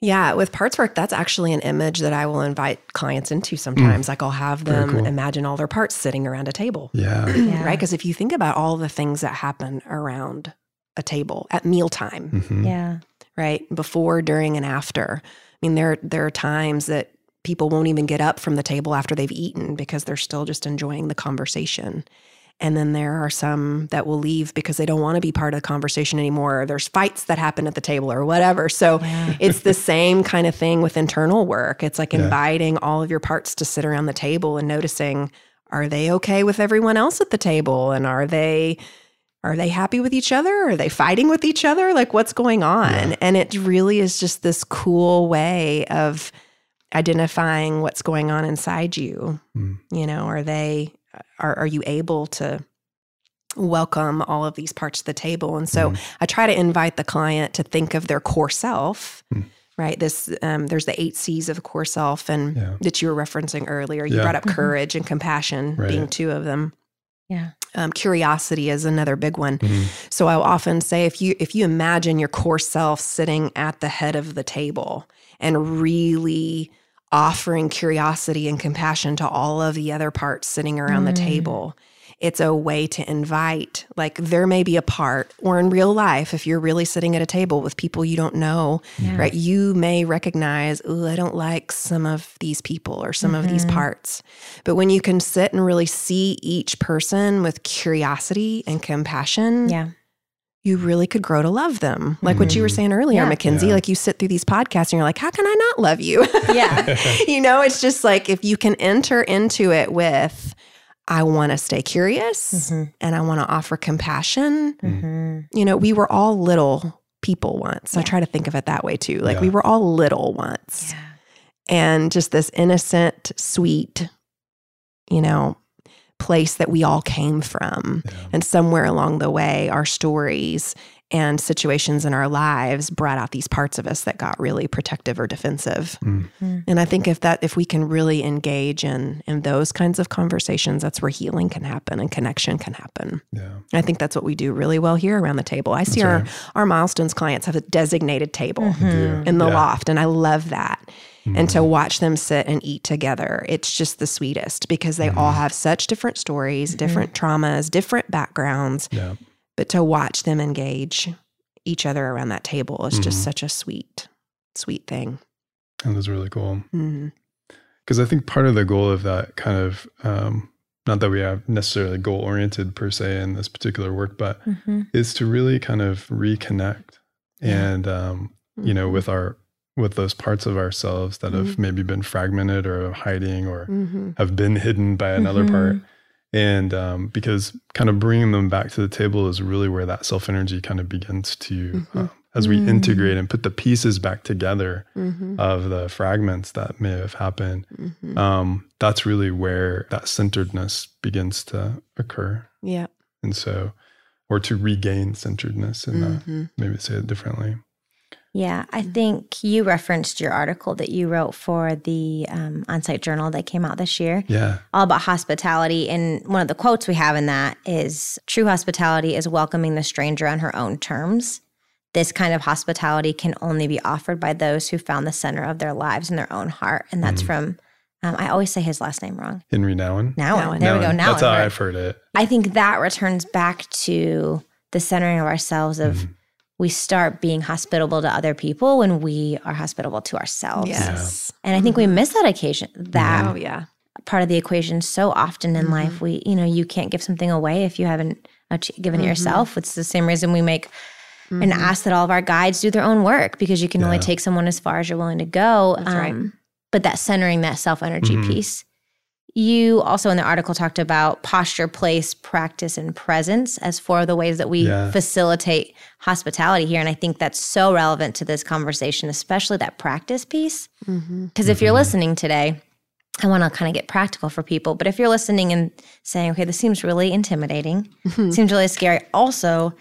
Yeah, with parts work, that's actually an image that I will invite clients into sometimes. Like I'll have Mm. Them cool. imagine all their parts sitting around a table, Yeah. Yeah. right? Because if you think about all the things that happen around a table at mealtime, Mhm. Yeah. right? Before, during, and after. I mean, there there are times that people won't even get up from the table after they've eaten because they're still just enjoying the conversation. And then there are some that will leave because they don't want to be part of the conversation anymore. Or there's fights that happen at the table or whatever. So it's the same kind of thing with internal work. It's like Yeah. inviting all of your parts to sit around the table and noticing are they okay with everyone else at the table and are they are they happy with each other? Are they fighting with each other? Like what's going on? Yeah. And it really is just this cool way of identifying what's going on inside you. Mm. You know, are they are are you able to welcome all of these parts to the table? And so Mhm. I try to invite the client to think of their core self. Mm. Right. This um, there's the eight C's of the core self, and Yeah. that you were referencing earlier. You Yeah. brought up Mhm. courage and compassion Right. being two of them. Yeah. Um, curiosity is another big one. Mhm. So I'll often say if you if you imagine your core self sitting at the head of the table and really offering curiosity and compassion to all of the other parts sitting around the Mm. table, it's a way to invite like there may be a part or in real life if you're really sitting at a table with people you don't know, Yeah. right? You may recognize, "Oh, I don't like some of these people or some of these Mhm. parts." But when you can sit and really see each person with curiosity and compassion, Yeah. You really could grow to love them. Like what you were saying earlier, Yeah. Mickenzie, Yeah. like you sit through these podcasts and you're like, how can I not love you? Yeah. you know, it's just like if you can enter into it with, I want to stay curious Mhm. and I want to offer compassion. Mhm. You know, we were all little people once. I try to think of it that way too. Like Yeah. we were all little once Yeah. and just this innocent, sweet, you know, place that we all came from. Yeah. And somewhere along the way, our stories and situations in our lives brought out these parts of us that got really protective or defensive. Mm. Mm. And I think if that if we can really engage in in those kinds of conversations, that's where healing can happen and connection can happen. Yeah. I think that's what we do really well here around the table. I see That's our right. our Milestones clients have a designated table I do. in the Yeah. loft and I love that. And to Mhm. watch them sit and eat together, it's just the sweetest because they all Mhm. have such different stories, different traumas, different backgrounds. Yeah. But to watch them engage each other around that table is just such a sweet, sweet thing. That was really cool. Mhm. Because I think part of the goal of that kind of, um, not that we have necessarily goal oriented per se in this particular work, but Mhm. is to really kind of reconnect Yeah. and, um, you know, with our, with those parts of ourselves that have Mhm. maybe been fragmented or hiding or Mhm. have been hidden by another part. Mhm. And um, because kind of bringing them back to the table is really where that self energy kind of begins to, uh, as we Mm. integrate and put the pieces back together Mhm. of the fragments that may have happened, um, that's really where that centeredness begins to occur. Yeah. And so, or to regain centeredness and maybe say it differently. Yeah, I think you referenced your article that you wrote for the um, Onsite journal that came out this year, Yeah. all about hospitality. And one of the quotes we have in that is, "True hospitality is welcoming the stranger on her own terms. This kind of hospitality can only be offered by those who found the center of their lives in their own heart." And that's Mhm. from, um, I always say his last name wrong. Henry Nowen. Now, Nouwen. there we go. Nouwen. Now That's how I've heard it. I think that returns back to the centering of ourselves of Mhm. We start being hospitable to other people when we are hospitable to ourselves. Yes. And I think we miss that occasion, that Oh yeah. part of the equation so often in Mhm. life. We, you know, you can't give something away if you haven't ach- given it Mhm. yourself. It's the same reason we make and Mhm. ask that all of our guides do their own work because you can only take someone as far as you're willing to go. Um, That's right. But that centering, that self energy Mhm. piece. You also in the article talked about posture, place, practice, and presence as four of the ways that we Yeah. facilitate hospitality here. And I think that's so relevant to this conversation, especially that practice piece. Mhm. Because if you're Mhm. listening today I want to kind of get practical for people. But if you're listening and saying, okay, this seems really intimidating, seems really scary. Also,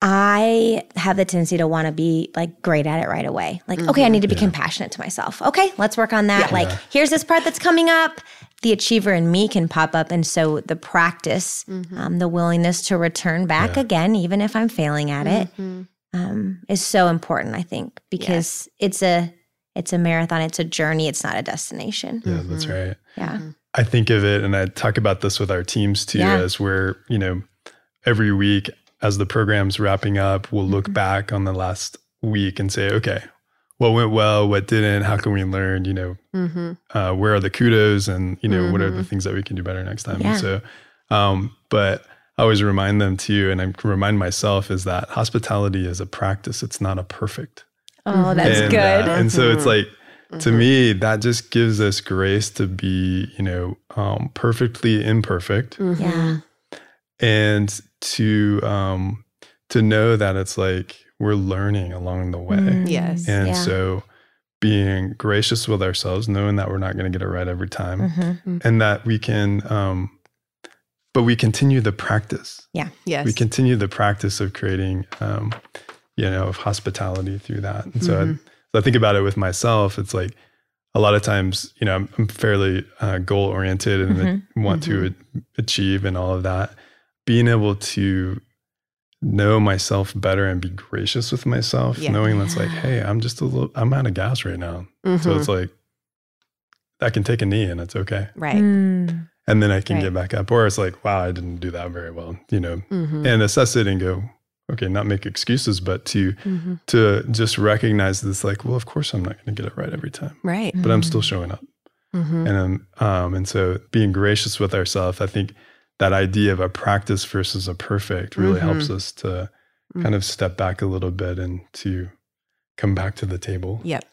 I have the tendency to want to be like great at it right away. Like, okay, I need to be compassionate to myself. Okay, let's work on that. Like, here's this part that's coming up. The achiever in me can pop up. And so the practice, um, the willingness to return back Yeah. again, even if I'm failing at it, um, is so important, I think, because it's a it's a marathon, it's a journey, it's not a destination. Yeah, that's right. Yeah. I think of it, and I talk about this with our teams too, Yeah. as we're, you know, every week as the program's wrapping up, we'll look Mhm. back on the last week and say, okay, what went well, what didn't, how can we learn, you know, Mm-hmm. uh, where are the kudos and, you know, what are the Mhm. things that we can do better next time. Yeah. And so, um, but I always remind them too, and I remind myself is that hospitality is a practice. It's not a perfect. Oh, that's and, good. uh, and so it's Mhm. like, to me, that just gives us grace to be, you know, um, perfectly imperfect, Mm-hmm. yeah. and to um, to know that it's like we're learning along the way, Mm, Yes. and yeah. so being gracious with ourselves, knowing that we're not going to get it right every time, Mhm. and that we can, um, but we continue the practice. Yeah. Yes. We continue the practice of creating, um, you know, of hospitality through that. And so, I, Mhm. so I think about it with myself. It's like a lot of times, you know, I'm, I'm fairly uh, goal oriented and Mhm. want to a- achieve and all of that. Being able to know myself better and be gracious with myself, Yeah. knowing that's like, hey, I'm just a little, I'm out of gas right now. So Mhm. it's like, I can take a knee and it's okay. right. Mm. And then I can Right. get back up. Or it's like, wow, I didn't do that very well, you know, Mm-hmm. and assess it and go, okay, not make excuses, but to Mm-hmm. to just recognize this, like, well, of course I'm not going to get it right every time, Right. but I'm still showing up, Mm-hmm. and um, um, and so being gracious with ourselves, I think that idea of a practice versus a perfect really Mhm. helps us to Mm. kind of step back a little bit and to come back to the table. Yep.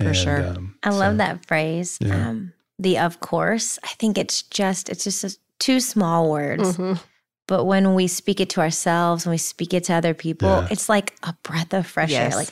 For sure. um, I love that phrase. Yeah. Um, the of course. I think it's just it's just a, two small words, Mhm. but when we speak it to ourselves, when we speak it to other people, Yeah. it's like a breath of fresh Yes. air. Like,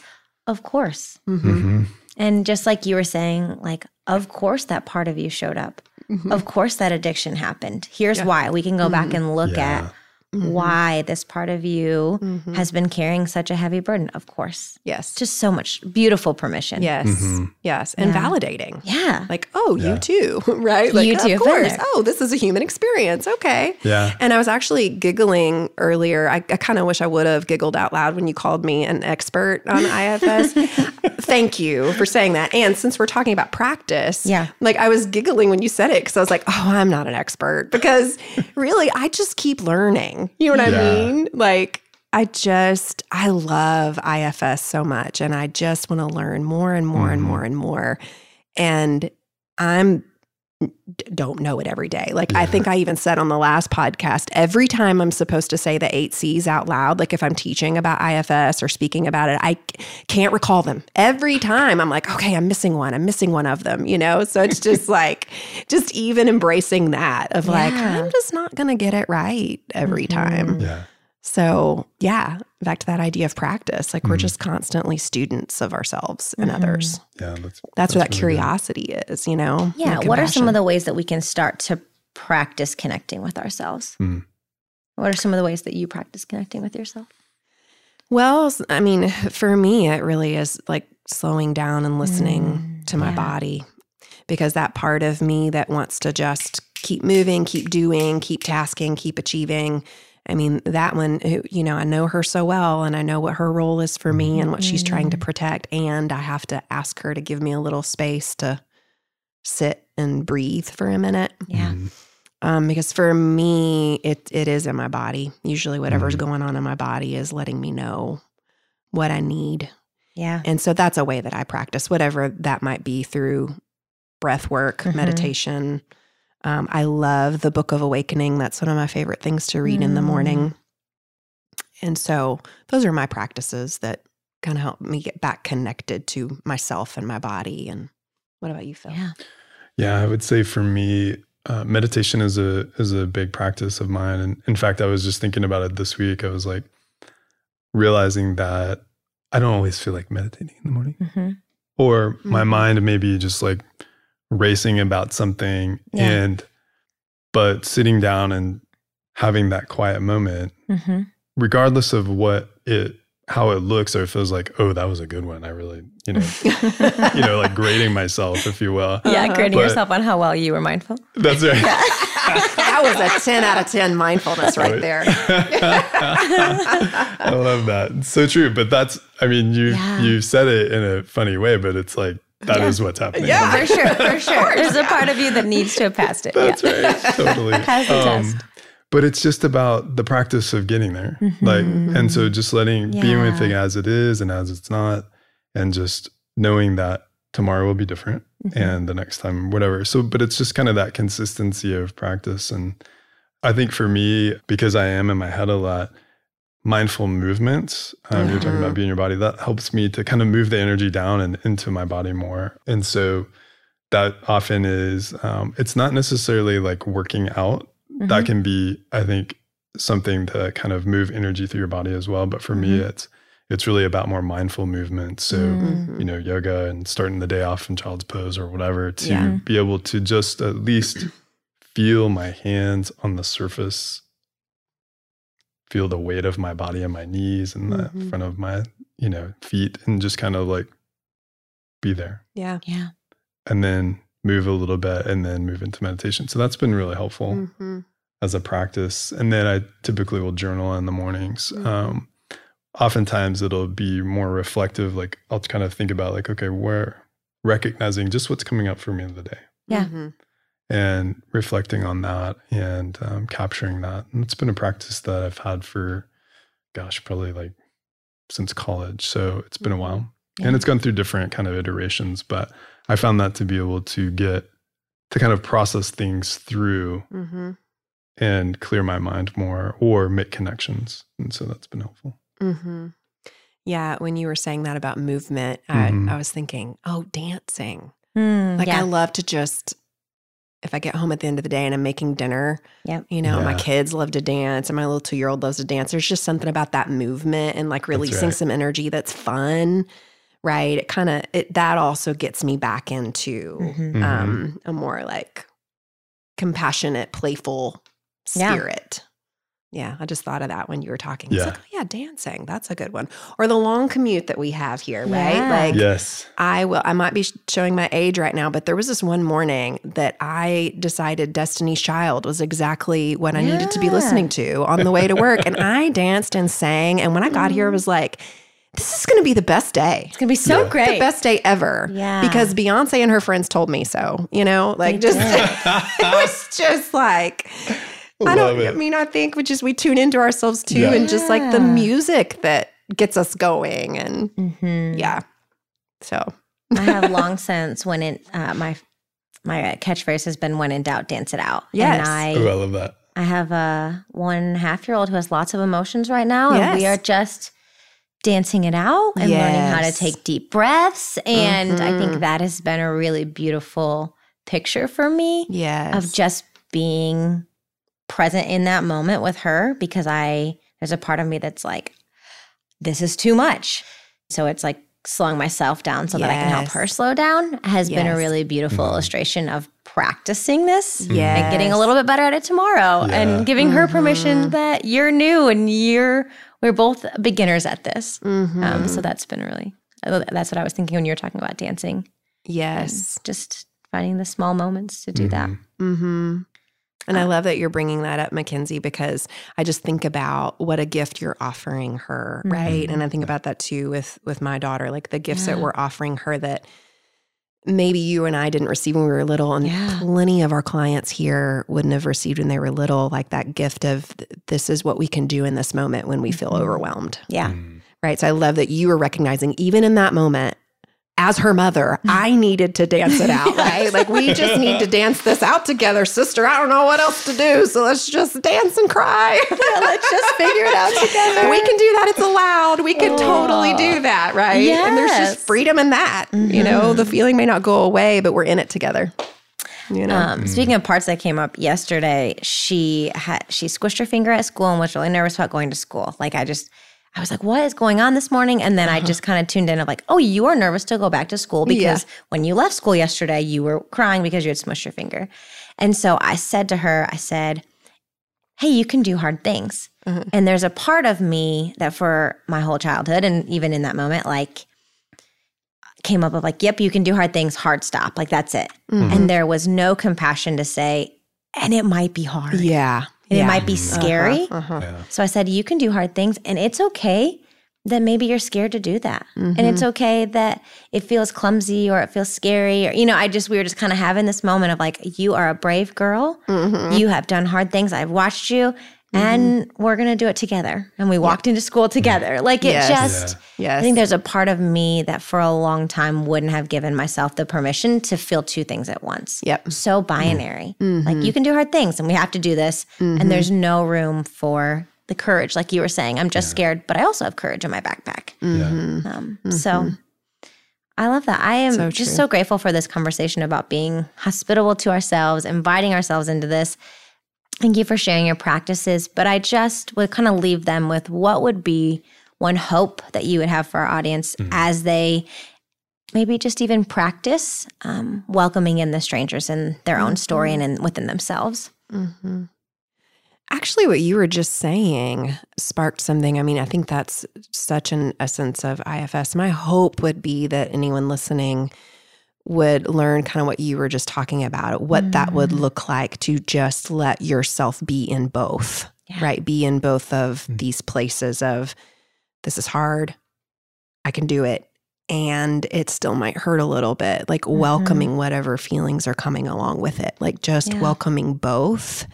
of course. Mhm. Mhm. And just like you were saying, like, of course that part of you showed up. Mhm. Of course that addiction happened. Here's Yeah. why. We can go back Mhm. and look Yeah. at Mhm. why this part of you Mhm. has been carrying such a heavy burden. Of course. yes. Just so much beautiful permission. yes. Mhm. Yes. And Yeah. validating. Yeah. Like, oh, Yeah. you too, right? Like, You too, Of course. Oh, this is a human experience. Okay. Yeah. And I was actually giggling earlier. I, I kind of wish I would have giggled out loud when you called me an expert on IFS. Thank you for saying that. And since we're talking about practice, Yeah. like I was giggling when you said it because I was like, oh, I'm not an expert because really I just keep learning. You know what Yeah. I mean? Like, I just, I love IFS so much and I just want to learn more and more and Mhm. more and more. And I'm don't know it every day. Like I think I even said on the last podcast, every time I'm supposed to say the eight C's out loud, like if I'm teaching about IFS or speaking about it, I can't recall them. Every time I'm like, okay, I'm missing one. I'm missing one of them, you know? So it's just like, just even embracing that of like, I'm just not going to get it right every time. Mhm. Yeah. So yeah, back to that idea of practice. Like we're Mhm. just constantly students of ourselves and Mhm. others. Yeah. That's, That's, where that really good. curiosity is, you know? Yeah. What are some of the ways that we can start to practice connecting with ourselves? Hmm. What are some of the ways that you practice connecting with yourself? Well, I mean, for me, it really is like slowing down and listening Mm, to my yeah. body because that part of me that wants to just keep moving, keep doing, keep tasking, keep achieving. I mean, that one, you know, I know her so well and I know what her role is for me and what she's trying to protect. And I have to ask her to give me a little space to sit and breathe for a minute. Yeah. Mhm. Um, because for me, it it is in my body. Usually, whatever's Mhm. going on in my body is letting me know what I need, Yeah. and so that's a way that I practice, whatever that might be through breath work, Mhm. meditation. Um, I love the Book of Awakening. That's one of my favorite things to read in the Mm. morning, and so those are my practices that kind of help me get back connected to myself and my body. And what about you, Phil? Yeah. Yeah, I would say for me, uh, meditation is a is a big practice of mine, and in fact, I was just thinking about it this week. I was like realizing that I don't always feel like meditating in the morning, hmm or my Mhm. mind maybe just like racing about something Yeah. and but sitting down and having that quiet moment Mm-hmm. regardless of what it how it looks or feels like oh that was a good one i really you know you know like grading myself if you will Yeah, Uh-huh. grading But- yourself on how well you were mindful. that's right that was a 10 out of 10 mindfulness right Right. there. i love that It's so true but that's i mean you Yeah. you said it in a funny way but it's like that is what's happening Yeah. For sure, for sure. There's a part of you that needs to have passed it. That's yeah. right. Totally. Pass the test. But it's just about the practice of getting there. Like, and so just letting, being with Mm-hmm. It as it is and as it's not, and just knowing that tomorrow will be different Mm-hmm. and the next time, whatever. So, but it's just kind of that consistency of practice. And I think for me, because I am in my head a lot, mindful movements, um, you're talking about being your body, that helps me to kind of move the energy down and into my body more. And so, that often is um, it's not necessarily like working out Mm-hmm. that can be i think something to kind of move energy through your body as well but for me Mm-hmm. it's it's really about more mindful movement so Mm. you know yoga and starting the day off in child's pose or whatever to Yeah. be able to just at least feel my hands on the surface feel the weight of my body and my knees and the Mhm. front of my you know feet and just kind of like be there Yeah. Yeah. and then move a little bit and then move into meditation. So that's been really helpful Mhm. as a practice. And then I typically will journal in the mornings. Mhm. Um, oftentimes it'll be more reflective. Like I'll kind of think about like, okay, where recognizing just what's coming up for me in the day Yeah. Mhm. And reflecting on that and um, capturing that. And it's been a practice that I've had for, gosh, probably like since college. So it's been a while. Yeah. And it's gone through different kind of iterations, but I found that to be able to get to kind of process things through Mhm. and clear my mind more or make connections. And so that's been helpful. Mm-hmm. Yeah, when you were saying that about movement. I, I was thinking, oh, dancing. Mm, Like I love to just, if I get home at the end of the day and I'm making dinner, Yep. you know, my kids love to dance and my little two year old loves to dance. There's just something about that movement and like releasing right. some energy that's fun, right? It kind of, it that also gets me back into Mhm. Mhm. um, a more like compassionate, playful Yeah. spirit. Yeah, I just thought of that when you were talking. It's Yeah. like, oh yeah, dancing. That's a good one. Or the long commute that we have here, right? Yeah. Like yes. I will I might be showing my age right now, but there was this one morning that I decided Destiny's Child was exactly what I needed to be listening to on the way to work. and I danced and sang. And when I got here, I was mm. like, this is gonna be the best day. It's gonna be so Yeah. great. The best day ever. Yeah. Because Beyonce and her friends told me so. You know, like They just, it was just like I don't. I mean, I think we just we tune into ourselves too, Yeah. and just like the music that gets us going, and Mhm. yeah. So I have long since when it uh, my my catchphrase has been "When in doubt, dance it out." Yes. And I Oh, I love that. I have a one and a half year old who has lots of emotions right now, and we are just dancing it out and learning how to take deep breaths. And I Mhm. think that has been a really beautiful picture for me yes, of just being present in that moment with her because I there's a part of me that's like, this is too much. So it's like slowing myself down so that I can help her slow down has been a really beautiful Mhm. illustration of practicing this yes, and getting a little bit better at it tomorrow Yeah. and giving her permission Mhm. that you're new and you're we're both beginners at this. Mhm. Um, so that's been really that's what I was thinking when you were talking about dancing. and yes, just finding the small moments to do that. Mm-hmm. And I love that you're bringing that up, Mickenzie, because I just think about what a gift you're offering her, right? Mhm. And I think about that too with with my daughter, like the gifts that we're offering her that maybe you and I didn't receive when we were little, and Yeah. plenty of our clients here wouldn't have received when they were little, like that gift of this is what we can do in this moment when we feel Mhm. overwhelmed, Yeah. Mm. right? So I love that you were recognizing even in that moment. As her mother, I needed to dance it out, right? Like, we just need to dance this out together, sister. I don't know what else to do. So let's just dance and cry. let's just figure it out together. We can do that. It's allowed. We can totally do that, right? And there's just freedom in that. You know, the feeling may not go away, but we're in it together. You know? Um, Speaking of parts that came up yesterday, she had she squished her finger at school and was really nervous about going to school. Like I just, I was like, what is going on this morning? And then I uh-huh. just kind of tuned in of like, oh, you are nervous to go back to school because when you left school yesterday, you were crying because you had smushed your finger. And so I said to her, I said, hey, you can do hard things. Uh-huh. And there's a part of me that for my whole childhood and even in that moment, like came up of like, yep, you can do hard things, hard stop. Like that's it. Mm-hmm. And there was no compassion to say, and it might be hard. Yeah. And yeah. it might be uh-huh. scary. Uh-huh. Yeah. So I said, you can do hard things, and it's okay that maybe you're scared to do that. And it's mm-hmm. okay that it feels clumsy or it feels scary. Or, you know, I just, we were just kind of having this moment of like, you are a brave girl. Mm-hmm. You have done hard things. I've watched you. And mm-hmm. we're going to do it together. And we walked into school together. Like it Yes. just, Yes. I think there's a part of me that for a long time wouldn't have given myself the permission to feel two things at once. Yep. So binary. Mm-hmm. Like you can do hard things and we have to do this. And mm-hmm. there's no room for the courage, like you were saying. I'm just scared, but I also have courage in my backpack. Yeah. Um, So I love that. I am So just so grateful for this conversation about being hospitable to ourselves, inviting ourselves into this. Thank you for sharing your practices. But I just would kind of leave them with what would be one hope that you would have for our audience as they maybe just even practice um, welcoming in the strangers in their own story and in, within themselves. Mm-hmm. Actually, what you were just saying sparked something. I mean, I think that's such an essence of IFS. My hope would be that anyone listening would learn kind of what you were just talking about, what that would mm-hmm. look like to just let yourself be in both, Yeah. right? Be in both of mm. these places of this is hard, I can do it. And it still might hurt a little bit, like mm-hmm. welcoming whatever feelings are coming along with it, like just Yeah. welcoming both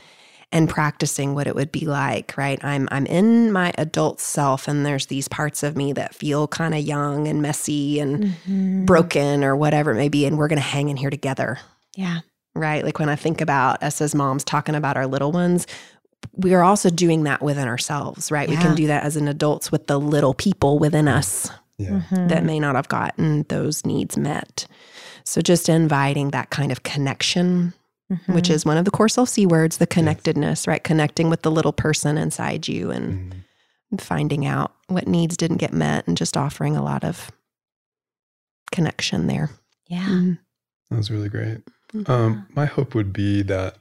and practicing what it would be like, right? I'm I'm in my adult self and there's these parts of me that feel kind of young and messy and Mm-hmm. broken or whatever it may be and we're going to hang in here together, Yeah. right? Like when I think about us as moms talking about our little ones, we are also doing that within ourselves, right? We can do that as an adults with the little people within us Yeah. that may not have gotten those needs met. So just inviting that kind of connection, which is one of the core self C words, the connectedness, right? Connecting with the little person inside you and Mhm. finding out what needs didn't get met and just offering a lot of connection there. Yeah. Mhm. That was really great. Um, my hope would be that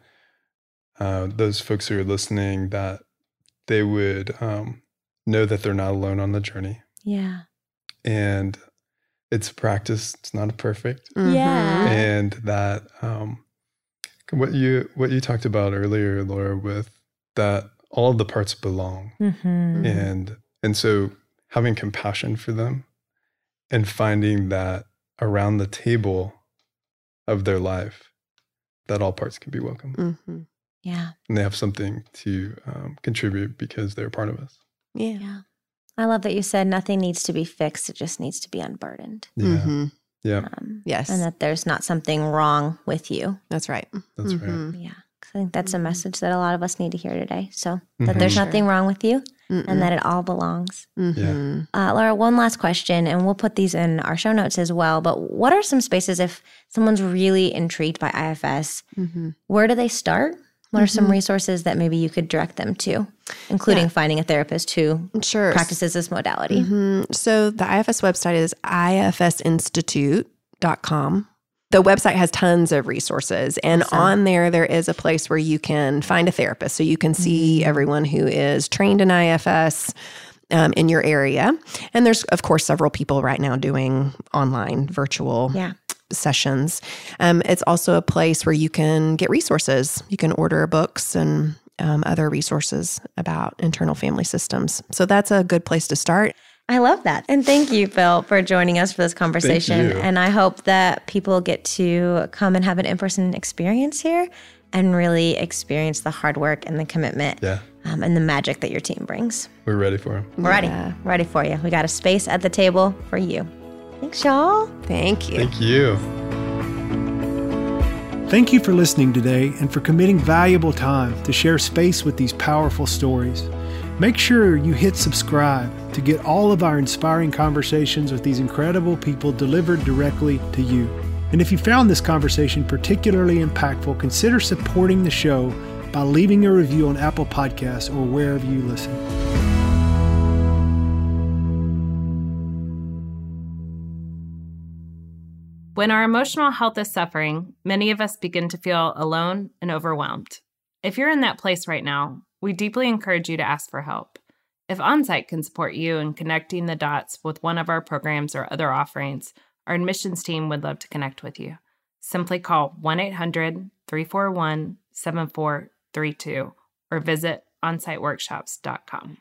uh, those folks who are listening that they would um, know that they're not alone on the journey, Yeah. and it's a practice. It's not perfect, Mhm. Yeah. and that um, what you what you talked about earlier, Laura, with that all of the parts belong, Mm-hmm. and and so having compassion for them, and finding that around the table of their life, that all parts can be welcome. Mhm. Yeah. and they have something to um, contribute because they're part of us. Yeah. Yeah. I love that you said nothing needs to be fixed. It just needs to be unburdened. Yeah, Mhm. Yeah, Um, Yes. And that there's not something wrong with you. That's right. that's right. Mhm. Yeah. 'Cause I think that's a Mhm. message that a lot of us need to hear today. So that there's. Nothing wrong with you Mm-mm. and that it all belongs. Mhm. Uh, Laura, one last question, and we'll put these in our show notes as well. But what are some spaces if someone's really intrigued by IFS? Mhm. Where do they start? What are some Mhm. resources that maybe you could direct them to, including Yeah. finding a therapist who Sure. practices this modality? Mhm. So the IFS website is ifsinstitute.com. The website has tons of resources, and Awesome. on there, there is a place where you can find a therapist. So you can see Mm-hmm. everyone who is trained in IFS um, in your area. And there's, of course, several people right now doing online virtual Yeah. sessions. Um, it's also a place where you can get resources. You can order books and um, other resources about internal family systems. So that's a good place to start. I love that. And thank you, Phil, for joining us for this conversation. you. And I hope that people get to come and have an in person experience here and really experience the hard work and the commitment Yeah, um, and the magic that your team brings. we're ready for them. We're ready. Yeah. Ready for you. We got a space at the table for you. Thanks, y'all. Thank you. Thank you. Thank you for listening today and for committing valuable time to share space with these powerful stories. Make sure you hit subscribe to get all of our inspiring conversations with these incredible people delivered directly to you. And if you found this conversation particularly impactful, consider supporting the show by leaving a review on Apple Podcasts or wherever you listen. When our emotional health is suffering, many of us begin to feel alone and overwhelmed. If you're in that place right now, we deeply encourage you to ask for help. If Onsite can support you in connecting the dots with one of our programs or other offerings, our admissions team would love to connect with you. Simply call 1 800 341 74 7432 or visit onsiteworkshops.com.